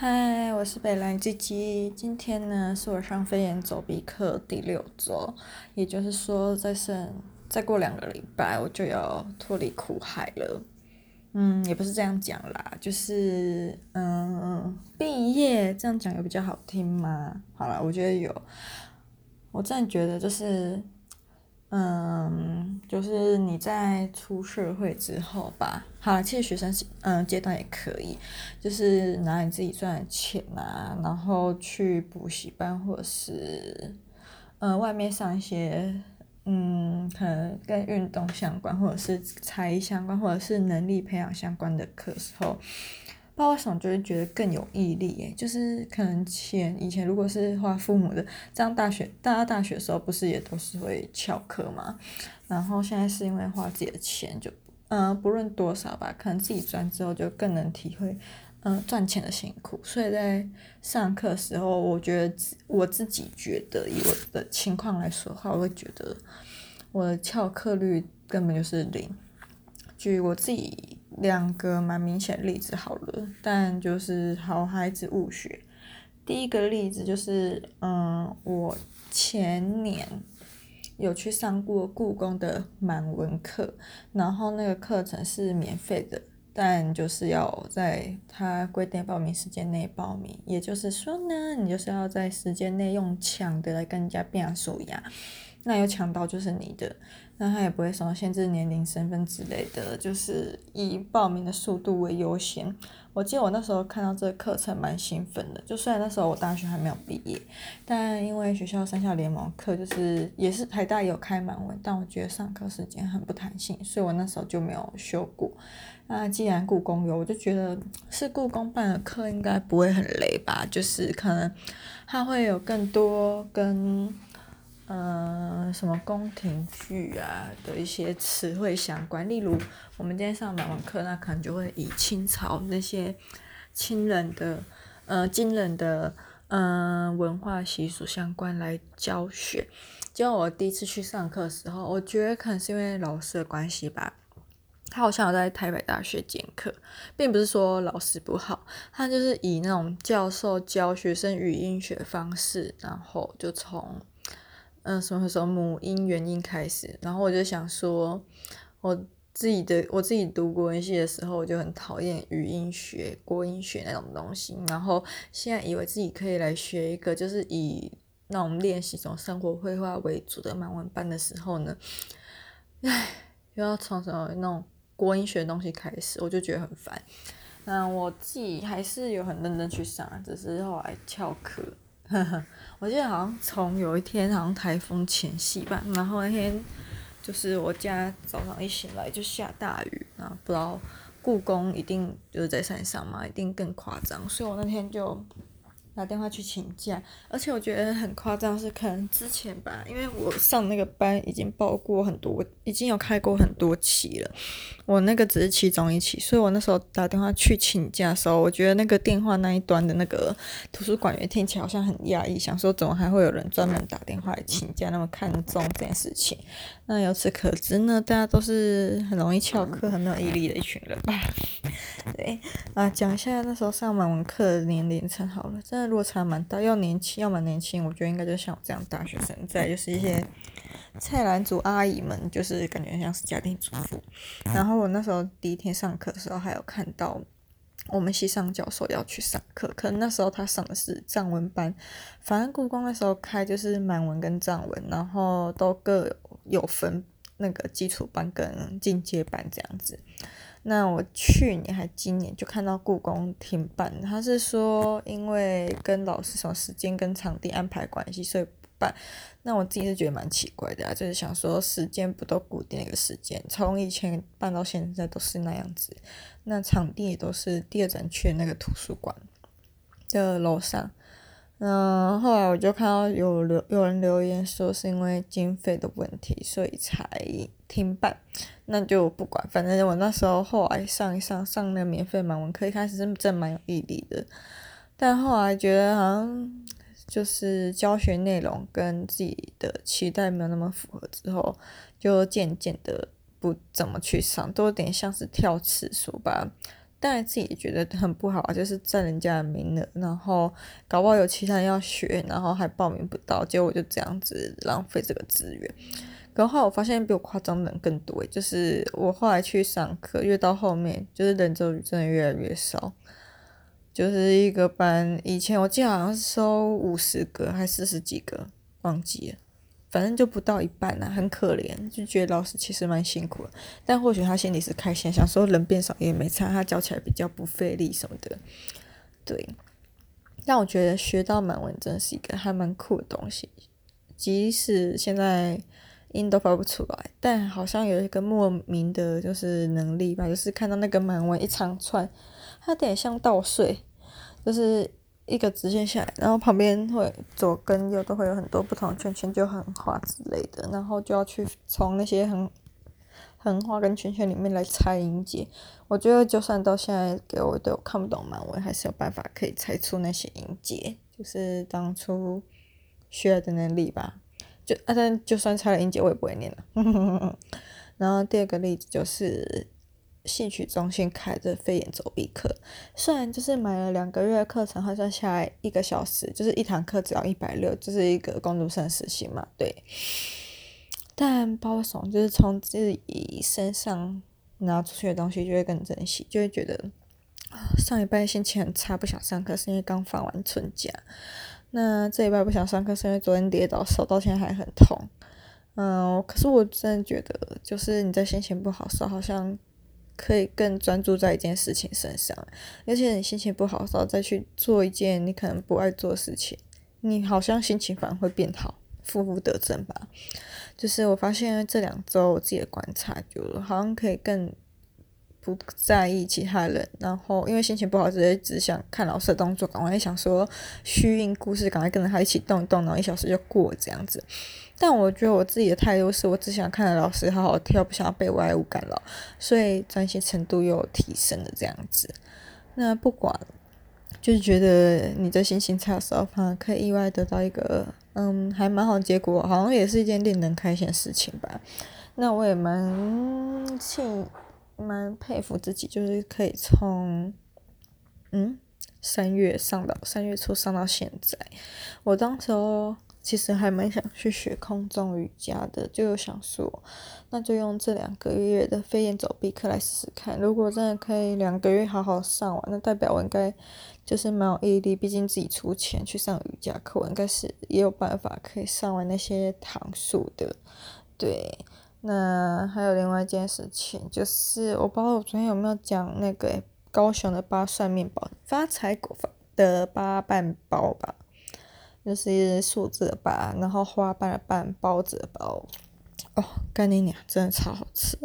嗨，我是北兰鸡鸡。今天呢，是我上飞檐走壁课第六周，也就是说，再剩再过两个礼拜，我就要脱离苦海了。嗯，也不是这样讲啦，就是嗯，毕业这样讲有比较好听吗？好了，我觉得有。我真的觉得就是。嗯，就是你在出社会之后吧，好了，其实学生嗯阶段也可以，就是拿你自己赚的钱啊，然后去补习班或者是嗯外面上一些嗯可能跟运动相关，或者是才艺相关，或者是能力培养相关的课时候。不知道为什么就会觉得更有毅力诶，就是可能前以前如果是花父母的，这样大学大家大学的时候不是也都是会翘课嘛？然后现在是因为花自己的钱，就嗯、呃、不论多少吧，可能自己赚之后就更能体会嗯、赚钱的辛苦，所以在上课时候，我觉得我自己觉得以我的情况来说的话，我会觉得我的翘课率根本就是零，据我自己。两个蛮明显的例子好了，但就是好孩子误学。第一个例子就是，嗯，我前年有去上过故宫的满文课，然后那个课程是免费的，但就是要在他规定报名时间内报名，也就是说呢，你就是要在时间内用抢的来跟人家变数呀，那有抢到就是你的。那他也不会什么限制年龄、身份之类的，就是以报名的速度为优先。我记得我那时候看到这个课程蛮兴奋的，就虽然那时候我大学还没有毕业，但因为学校三校联盟课就是也是台大有开满文，但我觉得上课时间很不弹性，所以我那时候就没有修过。那既然故宫有，我就觉得是故宫办的课应该不会很累吧，就是可能它会有更多跟。嗯，什么宫廷剧啊的一些词汇相关，例如我们今天上满文课，那可能就会以清朝那些亲人的、呃惊人的、嗯、呃、文化习俗相关来教学。就我第一次去上课的时候，我觉得可能是因为老师的关系吧，他好像有在台北大学兼课，并不是说老师不好，他就是以那种教授教学生语音学方式，然后就从。嗯，什么时候母音元音开始？然后我就想说，我自己的我自己读国文系的时候，我就很讨厌语音学、国音学那种东西。然后现在以为自己可以来学一个，就是以那种练习这种生活绘画为主的满文班的时候呢，唉，又要从什么那种国音学的东西开始，我就觉得很烦。嗯，我自己还是有很认真去上，只是后来翘课。呵呵，我记得好像从有一天好像台风前夕吧，然后那天就是我家早上一醒来就下大雨，然后不知道故宫一定就是在山上嘛，一定更夸张，所以我那天就。打电话去请假，而且我觉得很夸张，是可能之前吧，因为我上那个班已经报过很多，已经有开过很多期了，我那个只是其中一期，所以我那时候打电话去请假的时候，我觉得那个电话那一端的那个图书馆员听起来好像很压抑，想说怎么还会有人专门打电话来请假，那么看重这件事情。那由此可知呢，大家都是很容易翘课、很没有毅力的一群人吧。对啊，讲一下那时候上满文课的年龄层好了，真的落差蛮大，要年轻要蛮年轻，我觉得应该就像我这样大学生，再就是一些菜篮族阿姨们，就是感觉像是家庭主妇。然后我那时候第一天上课的时候，还有看到我们系上教授要去上课，可能那时候他上的是藏文班，反正故宫那时候开就是满文跟藏文，然后都各，有分那个基础班跟进阶班这样子。那我去年还今年就看到故宫停办，他是说因为跟老师什么时间跟场地安排关系，所以不办。那我自己是觉得蛮奇怪的啊，就是想说时间不都固定一个时间，从以前办到现在都是那样子。那场地也都是第二站去的那个图书馆的楼上。嗯，后来我就看到有留有人留言说是因为经费的问题，所以才停办。那就不管，反正我那时候后来上一上上那个免费满文课，一开始是真蛮有毅力的，但后来觉得好像就是教学内容跟自己的期待没有那么符合，之后就渐渐的不怎么去上，都有点像是跳次数吧。当然自己觉得很不好，就是占人家的名额，然后搞不好有其他人要学，然后还报名不到，结果我就这样子浪费这个资源。然后我发现比我夸张的人更多，就是我后来去上课，越到后面就是人就真的越来越少，就是一个班以前我记得好像是收五十个还四十几个，忘记了。反正就不到一半啊，很可怜，就觉得老师其实蛮辛苦的。但或许他心里是开心，想说人变少也没差，他教起来比较不费力什么的。对，但我觉得学到满文真是一个还蛮酷的东西。即使现在音都发不出来，但好像有一个莫名的就是能力吧，就是看到那个满文一长串，它有点像倒睡，就是。一个直线下来，然后旁边会左跟右都会有很多不同的圈圈，就横画之类的，然后就要去从那些横横画跟圈圈里面来猜音节。我觉得就算到现在给我都看不懂满文，还是有办法可以猜出那些音节，就是当初学的能力吧。就啊，但就算拆了音节，我也不会念了。然后第二个例子就是。戏曲中心开的飞檐走壁课，虽然就是买了两个月的课程，换算下来一个小时就是一堂课只要一百六，就是一个工读生实习嘛，对。但包爽就是从自己身上拿出去的东西就会更珍惜，就会觉得上一半心情很差，不想上课，是因为刚放完春假。那这礼拜不想上课，是因为昨天跌倒，手到现在还很痛。嗯，可是我真的觉得，就是你在心情不好时候，好像。可以更专注在一件事情身上，而且你心情不好时候再去做一件你可能不爱做的事情，你好像心情反而会变好，负负得正吧。就是我发现这两周我自己的观察，就好像可以更不在意其他人，然后因为心情不好，直接只想看老师的动作，赶快想说虚应故事，赶快跟着他一起动一动，然后一小时就过这样子。但我觉得我自己的态度是我只想看着老师好好跳，不想要被外物干扰，所以专心程度又提升了这样子。那不管，就是觉得你在心情差的时候，反而可以意外得到一个嗯还蛮好的结果，好像也是一件令人开心的事情吧。那我也蛮庆蛮佩服自己，就是可以从嗯三月上到三月初上到现在，我当时候。其实还蛮想去学空中瑜伽的，就有想说，那就用这两个月的飞檐走壁课来试试看。如果真的可以两个月好好上完，那代表我应该就是蛮有毅力。毕竟自己出钱去上瑜伽课，我应该是也有办法可以上完那些堂数的。对，那还有另外一件事情，就是我不知道我昨天有没有讲那个高雄的八蒜面包，发财果的八瓣包吧。就是数字的八，然后花瓣的瓣，包子的包，哦，干你娘，真的超好吃，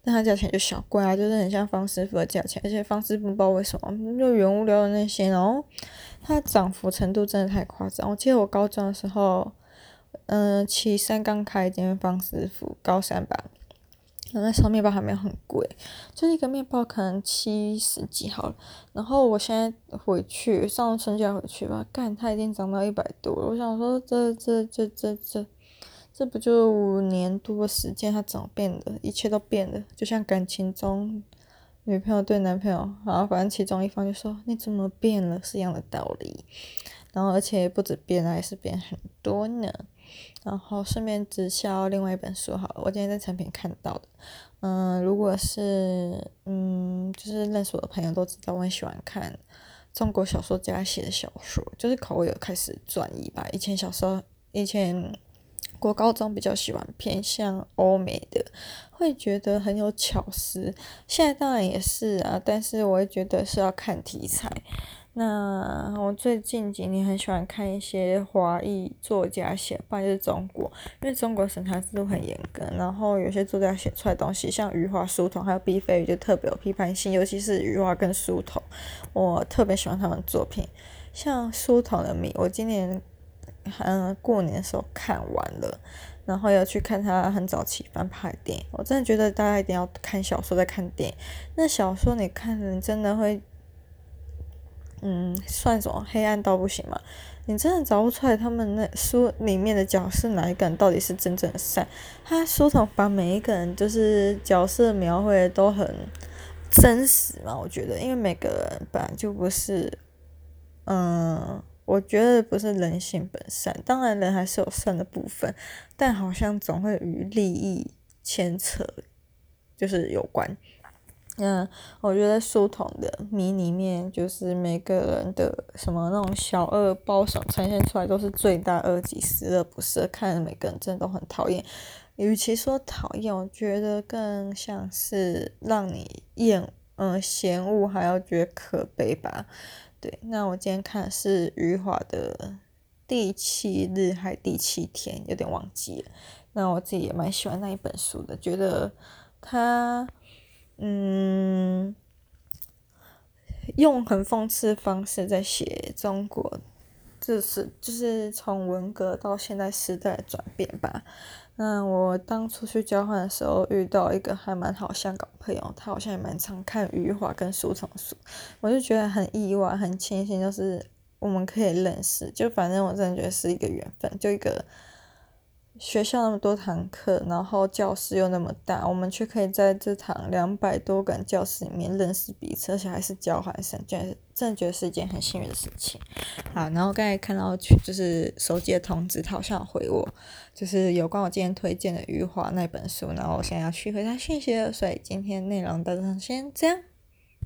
但它价钱就小贵啊，就是很像方师傅的价钱，而且方师傅不知道为什么就原物料的那些，然后它涨幅程度真的太夸张。我记得我高中的时候，嗯、呃，旗山刚开一间方师傅，高三吧。那时候面包还没有很贵，就是一个面包可能七十几好了。然后我现在回去上春假回去吧，干，它已经涨到一百多了。我想说这，这这这这这，不就五年多的时间，它怎么变的？一切都变了，就像感情中女朋友对男朋友，然后反正其中一方就说你怎么变了，是一样的道理。然后而且不止变了，还是变很多呢。然后顺便直销另外一本书好了，我今天在产品看到的。嗯，如果是嗯，就是认识我的朋友都知道，我很喜欢看中国小说家写的小说，就是口味有开始转移吧。以前小时候，以前国高中比较喜欢偏向欧美的，会觉得很有巧思。现在当然也是啊，但是我会觉得是要看题材。那我最近几年很喜欢看一些华裔作家写，不然就是中国，因为中国审查制度很严格，然后有些作家写出来东西，像余华、书童还有毕飞宇就特别有批判性，尤其是余华跟书童，我特别喜欢他们作品。像书童的谜，我今年嗯过年的时候看完了，然后要去看他很早期翻拍电影，我真的觉得大家一定要看小说再看电影。那小说你看，你真的会。嗯，算什么黑暗到不行嘛？你真的找不出来他们那书里面的角色哪一个人到底是真正的善？他书童把每一个人就是角色描绘的都很真实嘛，我觉得，因为每个人本来就不是，嗯，我觉得不是人性本善，当然人还是有善的部分，但好像总会与利益牵扯，就是有关。嗯，我觉得书童的谜里面，就是每个人的什么那种小恶包爽呈现出来都是罪大恶极，十恶不赦，看着每个人真的都很讨厌。与其说讨厌，我觉得更像是让你厌，嗯，嫌恶还要觉得可悲吧。对，那我今天看的是余华的第七日还第七天，有点忘记了。那我自己也蛮喜欢那一本书的，觉得他。嗯，用很讽刺的方式在写中国，就是就是从文革到现在时代的转变吧。那我当初去交换的时候遇到一个还蛮好香港朋友，他好像也蛮常看余华跟书童书，我就觉得很意外，很庆幸，就是我们可以认识。就反正我真的觉得是一个缘分，就一个。学校那么多堂课，然后教室又那么大，我们却可以在这堂两百多个人教室里面认识彼此，而且还是交换生，真的真的觉得是一件很幸运的事情。好，然后刚才看到就是手机的通知，他好像回我，就是有关我今天推荐的余华那本书，然后我现在要去回他讯息，所以今天内容到这先这样。